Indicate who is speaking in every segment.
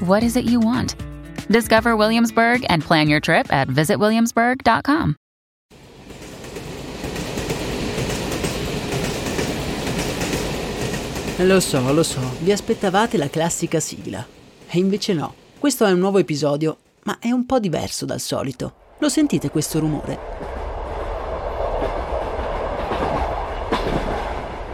Speaker 1: what is it you want? Discover Williamsburg and plan your trip at visitwilliamsburg.com.
Speaker 2: Lo so, lo so, vi aspettavate la classica sigla. E invece no, questo è un nuovo episodio, ma è un po' diverso dal solito. Lo sentite questo rumore?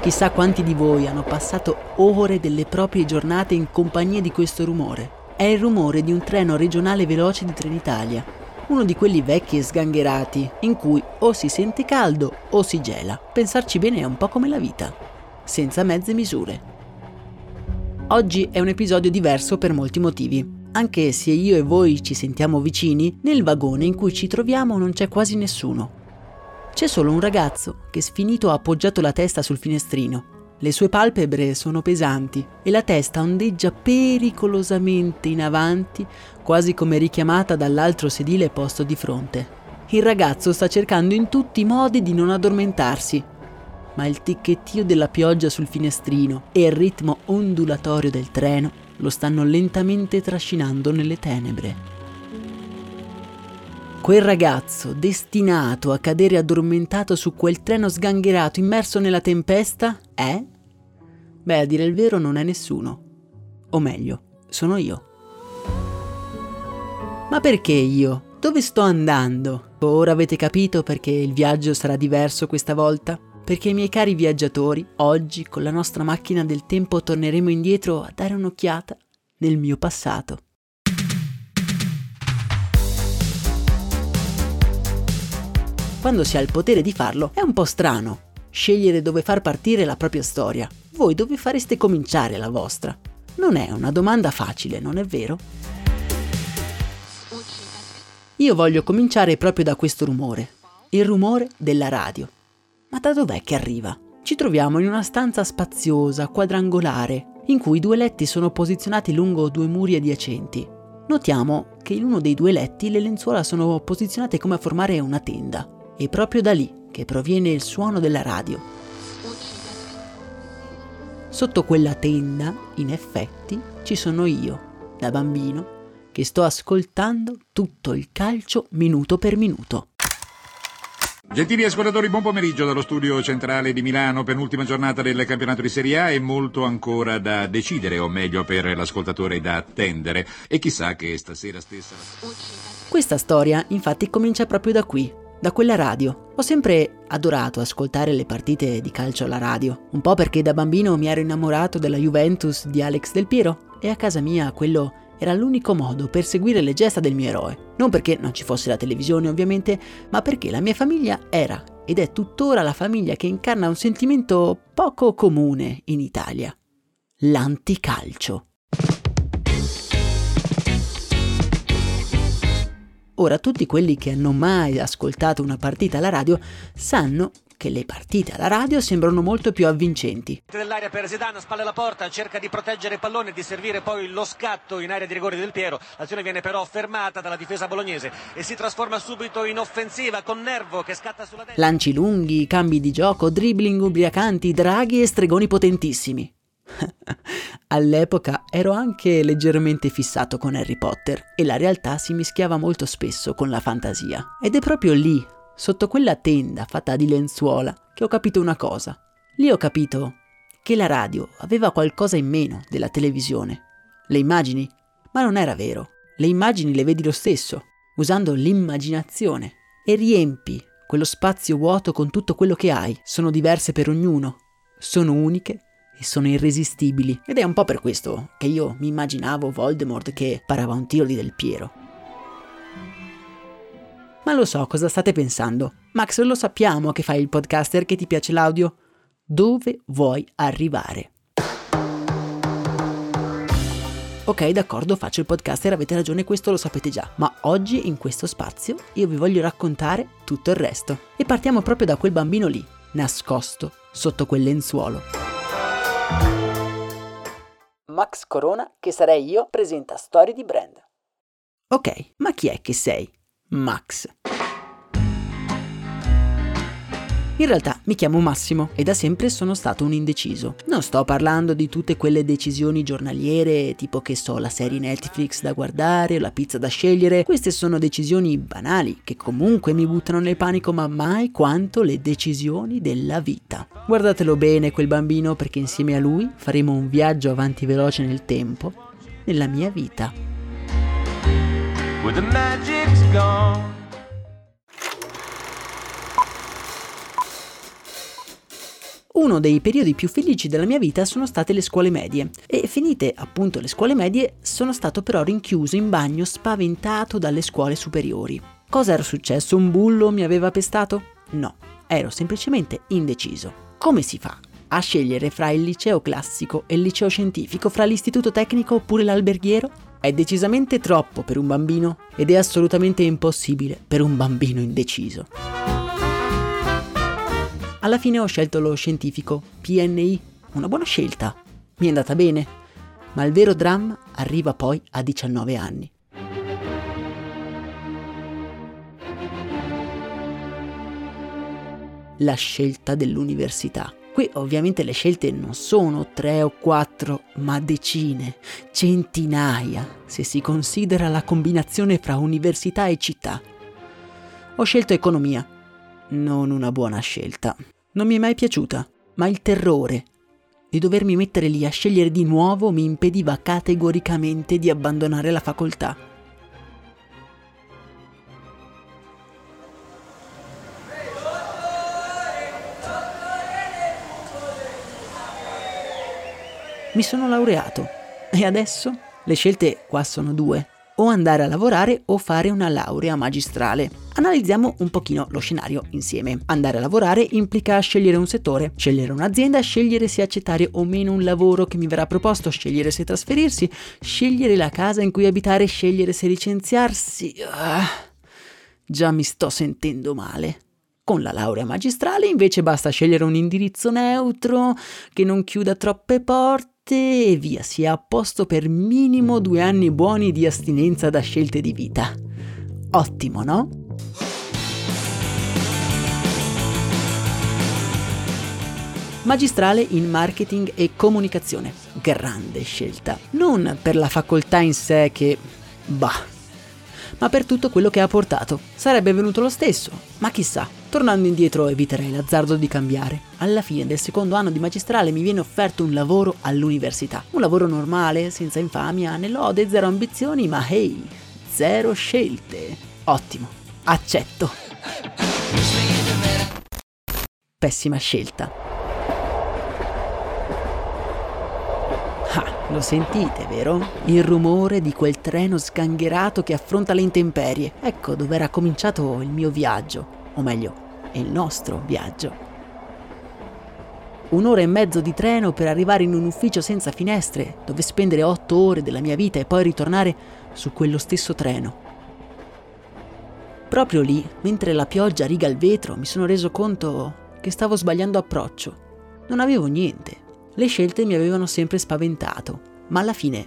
Speaker 2: Chissà quanti di voi hanno passato ore delle proprie giornate in compagnia di questo rumore. È il rumore di un treno regionale veloce di Trenitalia, uno di quelli vecchi e sgangherati, in cui o si sente caldo o si gela. Pensarci bene è un po' come la vita senza mezze misure. Oggi è un episodio diverso per molti motivi. Anche se io e voi ci sentiamo vicini, nel vagone in cui ci troviamo non c'è quasi nessuno. C'è solo un ragazzo che sfinito ha appoggiato la testa sul finestrino. Le sue palpebre sono pesanti e la testa ondeggia pericolosamente in avanti, quasi come richiamata dall'altro sedile posto di fronte. Il ragazzo sta cercando in tutti i modi di non addormentarsi, ma il ticchettio della pioggia sul finestrino e il ritmo ondulatorio del treno lo stanno lentamente trascinando nelle tenebre. Quel ragazzo, destinato a cadere addormentato su quel treno sgangherato immerso nella tempesta, è? Beh, a dire il vero non è nessuno. O meglio, sono io. Ma perché io? Dove sto andando? Ora avete capito perché il viaggio sarà diverso questa volta? perché miei cari viaggiatori, oggi con la nostra macchina del tempo torneremo indietro a dare un'occhiata nel mio passato. Quando si ha il potere di farlo è un po' strano scegliere dove far partire la propria storia. Voi dove fareste cominciare la vostra? Non è una domanda facile, non è vero? Io voglio cominciare proprio da questo rumore, il rumore della radio. Ma da dov'è che arriva? Ci troviamo in una stanza spaziosa, quadrangolare, in cui due letti sono posizionati lungo due muri adiacenti. Notiamo che in uno dei due letti le lenzuola sono posizionate come a formare una tenda. È proprio da lì che proviene il suono della radio. Sotto quella tenda, in effetti, ci sono io, da bambino, che sto ascoltando tutto il calcio minuto per minuto.
Speaker 3: Gentili ascoltatori, buon pomeriggio dallo studio centrale di Milano, penultima giornata del campionato di Serie A e molto ancora da decidere, o meglio per l'ascoltatore da attendere. E chissà che stasera stessa...
Speaker 2: Questa storia infatti comincia proprio da qui, da quella radio. Ho sempre adorato ascoltare le partite di calcio alla radio, un po' perché da bambino mi ero innamorato della Juventus di Alex Del Piero e a casa mia quello era l'unico modo per seguire le gesta del mio eroe. Non perché non ci fosse la televisione ovviamente, ma perché la mia famiglia era ed è tuttora la famiglia che incarna un sentimento poco comune in Italia. L'anticalcio. Ora tutti quelli che hanno mai ascoltato una partita alla radio sanno che le partite alla radio sembrano molto più avvincenti.
Speaker 4: Dell'area per Zidane, spalle alla porta, cerca di proteggere il pallone e di servire poi lo scatto in area di rigore del Piero. L'azione viene però fermata dalla difesa bolognese e si trasforma subito in offensiva con Nervo che scatta sulla destra.
Speaker 2: Lanci lunghi, cambi di gioco, dribbling ubriacanti, draghi e stregoni potentissimi. All'epoca ero anche leggermente fissato con Harry Potter e la realtà si mischiava molto spesso con la fantasia. Ed è proprio lì, sotto quella tenda fatta di lenzuola, che ho capito una cosa. Lì ho capito che la radio aveva qualcosa in meno della televisione. Le immagini? Ma non era vero. Le immagini le vedi lo stesso, usando l'immaginazione. E riempi quello spazio vuoto con tutto quello che hai. Sono diverse per ognuno. Sono uniche e sono irresistibili. Ed è un po' per questo che io mi immaginavo Voldemort che parava un tiro di Del Piero. Ma lo so cosa state pensando. Max, lo sappiamo che fai il podcaster che ti piace l'audio. Dove vuoi arrivare? Ok, d'accordo, faccio il podcaster, avete ragione, questo lo sapete già, ma oggi in questo spazio io vi voglio raccontare tutto il resto. E partiamo proprio da quel bambino lì, nascosto sotto quel lenzuolo. Max Corona, che sarei io, presenta Storie di Brand. Ok, ma chi è che sei? Max. In realtà mi chiamo Massimo e da sempre sono stato un indeciso. Non sto parlando di tutte quelle decisioni giornaliere, tipo che so, la serie Netflix da guardare la pizza da scegliere. Queste sono decisioni banali che comunque mi buttano nel panico, ma mai quanto le decisioni della vita. Guardatelo bene quel bambino perché insieme a lui faremo un viaggio avanti veloce nel tempo, nella mia vita. With the magic's gone. Uno dei periodi più felici della mia vita sono state le scuole medie e finite appunto le scuole medie sono stato però rinchiuso in bagno spaventato dalle scuole superiori. Cosa era successo? Un bullo mi aveva pestato? No, ero semplicemente indeciso. Come si fa a scegliere fra il liceo classico e il liceo scientifico, fra l'istituto tecnico oppure l'alberghiero? È decisamente troppo per un bambino ed è assolutamente impossibile per un bambino indeciso. Alla fine ho scelto lo scientifico, PNI, una buona scelta. Mi è andata bene, ma il vero dramma arriva poi a 19 anni. La scelta dell'università. Qui ovviamente le scelte non sono tre o quattro, ma decine, centinaia, se si considera la combinazione fra università e città. Ho scelto economia. Non una buona scelta. Non mi è mai piaciuta, ma il terrore di dovermi mettere lì a scegliere di nuovo mi impediva categoricamente di abbandonare la facoltà. Mi sono laureato e adesso le scelte qua sono due o andare a lavorare o fare una laurea magistrale. Analizziamo un pochino lo scenario insieme. Andare a lavorare implica scegliere un settore, scegliere un'azienda, scegliere se accettare o meno un lavoro che mi verrà proposto, scegliere se trasferirsi, scegliere la casa in cui abitare, scegliere se licenziarsi. Ah, già mi sto sentendo male. Con la laurea magistrale invece basta scegliere un indirizzo neutro che non chiuda troppe porte e via, si è a posto per minimo due anni buoni di astinenza da scelte di vita. Ottimo, no? Magistrale in marketing e comunicazione. Grande scelta. Non per la facoltà in sé che... bah ma per tutto quello che ha portato. Sarebbe venuto lo stesso, ma chissà, tornando indietro eviterei l'azzardo di cambiare. Alla fine del secondo anno di magistrale mi viene offerto un lavoro all'università. Un lavoro normale, senza infamia, né lode, zero ambizioni, ma hey, zero scelte. Ottimo, accetto. Pessima scelta. Lo sentite, vero? Il rumore di quel treno sgangherato che affronta le intemperie. Ecco dove era cominciato il mio viaggio, o meglio, il nostro viaggio. Un'ora e mezzo di treno per arrivare in un ufficio senza finestre, dove spendere otto ore della mia vita e poi ritornare su quello stesso treno. Proprio lì, mentre la pioggia riga il vetro, mi sono reso conto che stavo sbagliando approccio. Non avevo niente, le scelte mi avevano sempre spaventato, ma alla fine,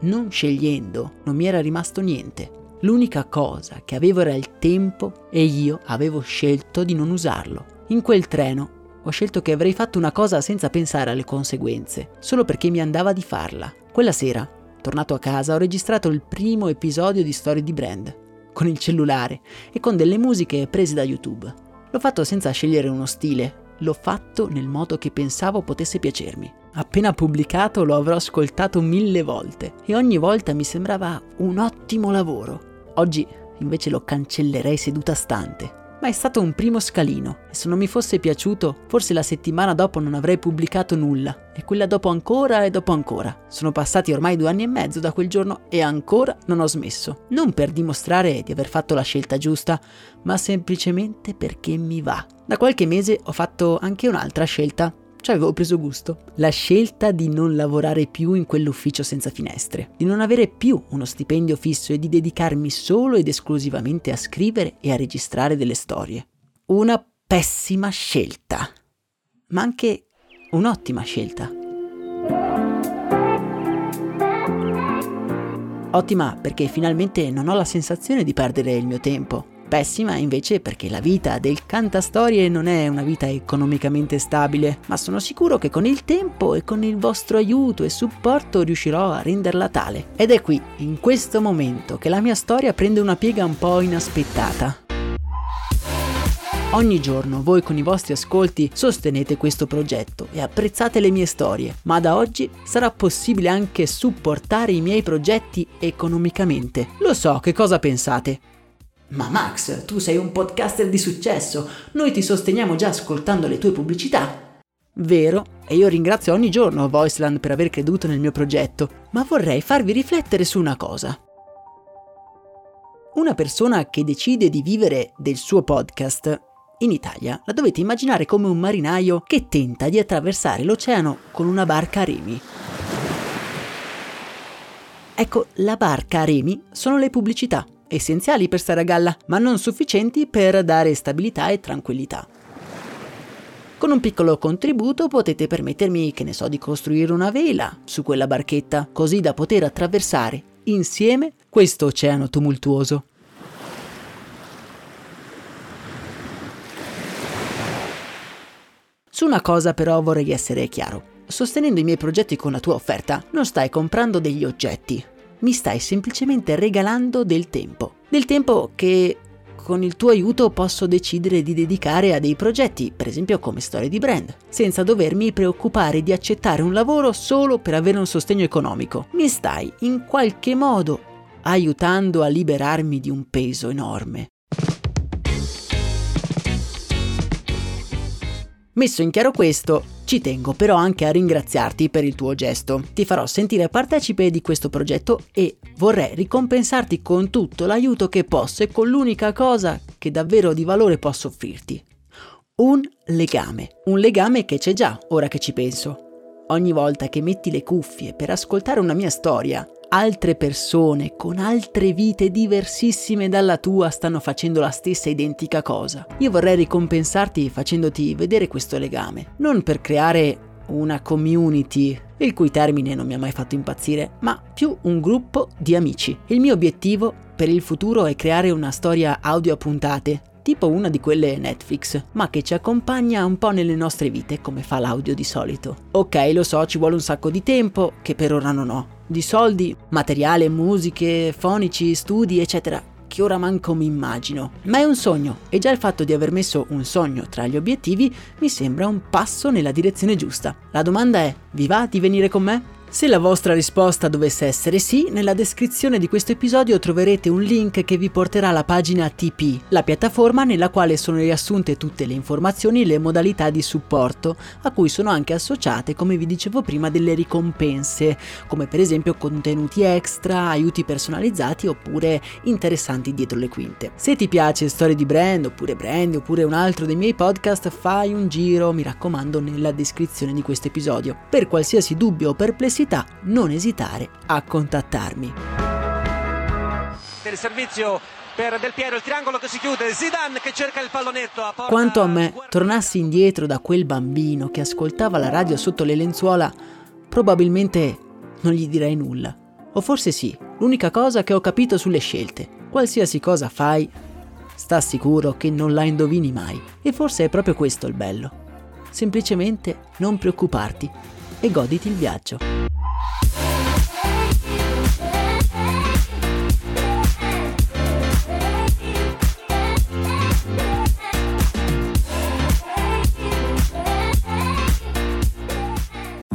Speaker 2: non scegliendo, non mi era rimasto niente. L'unica cosa che avevo era il tempo e io avevo scelto di non usarlo. In quel treno ho scelto che avrei fatto una cosa senza pensare alle conseguenze, solo perché mi andava di farla. Quella sera, tornato a casa, ho registrato il primo episodio di Storie di Brand, con il cellulare e con delle musiche prese da YouTube. L'ho fatto senza scegliere uno stile, l'ho fatto nel modo che pensavo potesse piacermi. Appena pubblicato lo avrò ascoltato mille volte e ogni volta mi sembrava un ottimo lavoro. Oggi invece lo cancellerei seduta stante. Ma è stato un primo scalino e se non mi fosse piaciuto, forse la settimana dopo non avrei pubblicato nulla e quella dopo ancora e dopo ancora. Sono passati ormai due anni e mezzo da quel giorno e ancora non ho smesso. Non per dimostrare di aver fatto la scelta giusta, ma semplicemente perché mi va. Da qualche mese ho fatto anche un'altra scelta ci avevo preso gusto. La scelta di non lavorare più in quell'ufficio senza finestre, di non avere più uno stipendio fisso e di dedicarmi solo ed esclusivamente a scrivere e a registrare delle storie. Una pessima scelta, ma anche un'ottima scelta. Ottima perché finalmente non ho la sensazione di perdere il mio tempo. Pessima invece perché la vita del cantastorie non è una vita economicamente stabile, ma sono sicuro che con il tempo e con il vostro aiuto e supporto riuscirò a renderla tale. Ed è qui, in questo momento, che la mia storia prende una piega un po' inaspettata. Ogni giorno voi con i vostri ascolti sostenete questo progetto e apprezzate le mie storie, ma da oggi sarà possibile anche supportare i miei progetti economicamente. Lo so che cosa pensate. Ma Max, tu sei un podcaster di successo, noi ti sosteniamo già ascoltando le tue pubblicità. Vero, e io ringrazio ogni giorno Voiceland per aver creduto nel mio progetto, ma vorrei farvi riflettere su una cosa. Una persona che decide di vivere del suo podcast in Italia la dovete immaginare come un marinaio che tenta di attraversare l'oceano con una barca a remi. Ecco, la barca a remi sono le pubblicità, essenziali per stare a galla, ma non sufficienti per dare stabilità e tranquillità. Con un piccolo contributo potete permettermi, che ne so, di costruire una vela su quella barchetta, così da poter attraversare insieme questo oceano tumultuoso. Su una cosa però vorrei essere chiaro. Sostenendo i miei progetti con la tua offerta, non stai comprando degli oggetti, mi stai semplicemente regalando del tempo. Del tempo che con il tuo aiuto posso decidere di dedicare a dei progetti, per esempio come storie di brand, senza dovermi preoccupare di accettare un lavoro solo per avere un sostegno economico. Mi stai in qualche modo aiutando a liberarmi di un peso enorme. Messo in chiaro questo, ci tengo però anche a ringraziarti per il tuo gesto. Ti farò sentire partecipe di questo progetto e vorrei ricompensarti con tutto l'aiuto che posso e con l'unica cosa che davvero di valore posso offrirti. Un legame. Un legame che c'è già, ora che ci penso. Ogni volta che metti le cuffie per ascoltare una mia storia, altre persone con altre vite diversissime dalla tua stanno facendo la stessa identica cosa. Io vorrei ricompensarti facendoti vedere questo legame, non per creare una community, il cui termine non mi ha mai fatto impazzire, ma più un gruppo di amici. Il mio obiettivo per il futuro è creare una storia audio a puntate, tipo una di quelle Netflix, ma che ci accompagna un po' nelle nostre vite come fa l'audio di solito. Ok, lo so, ci vuole un sacco di tempo, che per ora non ho, di soldi, materiale, musiche, fonici, studi, eccetera, che ora manco mi immagino. Ma è un sogno e già il fatto di aver messo un sogno tra gli obiettivi mi sembra un passo nella direzione giusta. La domanda è, vi va di venire con me? Se la vostra risposta dovesse essere sì, nella descrizione di questo episodio troverete un link che vi porterà alla pagina TP, la piattaforma nella quale sono riassunte tutte le informazioni e le modalità di supporto, a cui sono anche associate, come vi dicevo prima, delle ricompense, come per esempio contenuti extra, aiuti personalizzati oppure interessanti dietro le quinte. Se ti piace storie di brand, oppure brand, oppure un altro dei miei podcast, fai un giro, mi raccomando, nella descrizione di questo episodio. Per qualsiasi dubbio o perplessità, necessità, non esitare a contattarmi.
Speaker 4: Per il servizio per Del Piero, il triangolo che si chiude, Zidane che cerca il pallonetto. A
Speaker 2: Quanto a me, tornassi indietro da quel bambino che ascoltava la radio sotto le lenzuola, probabilmente non gli direi nulla. O forse sì, l'unica cosa che ho capito sulle scelte. Qualsiasi cosa fai, sta sicuro che non la indovini mai. E forse è proprio questo il bello. Semplicemente non preoccuparti e goditi il viaggio. Yeah.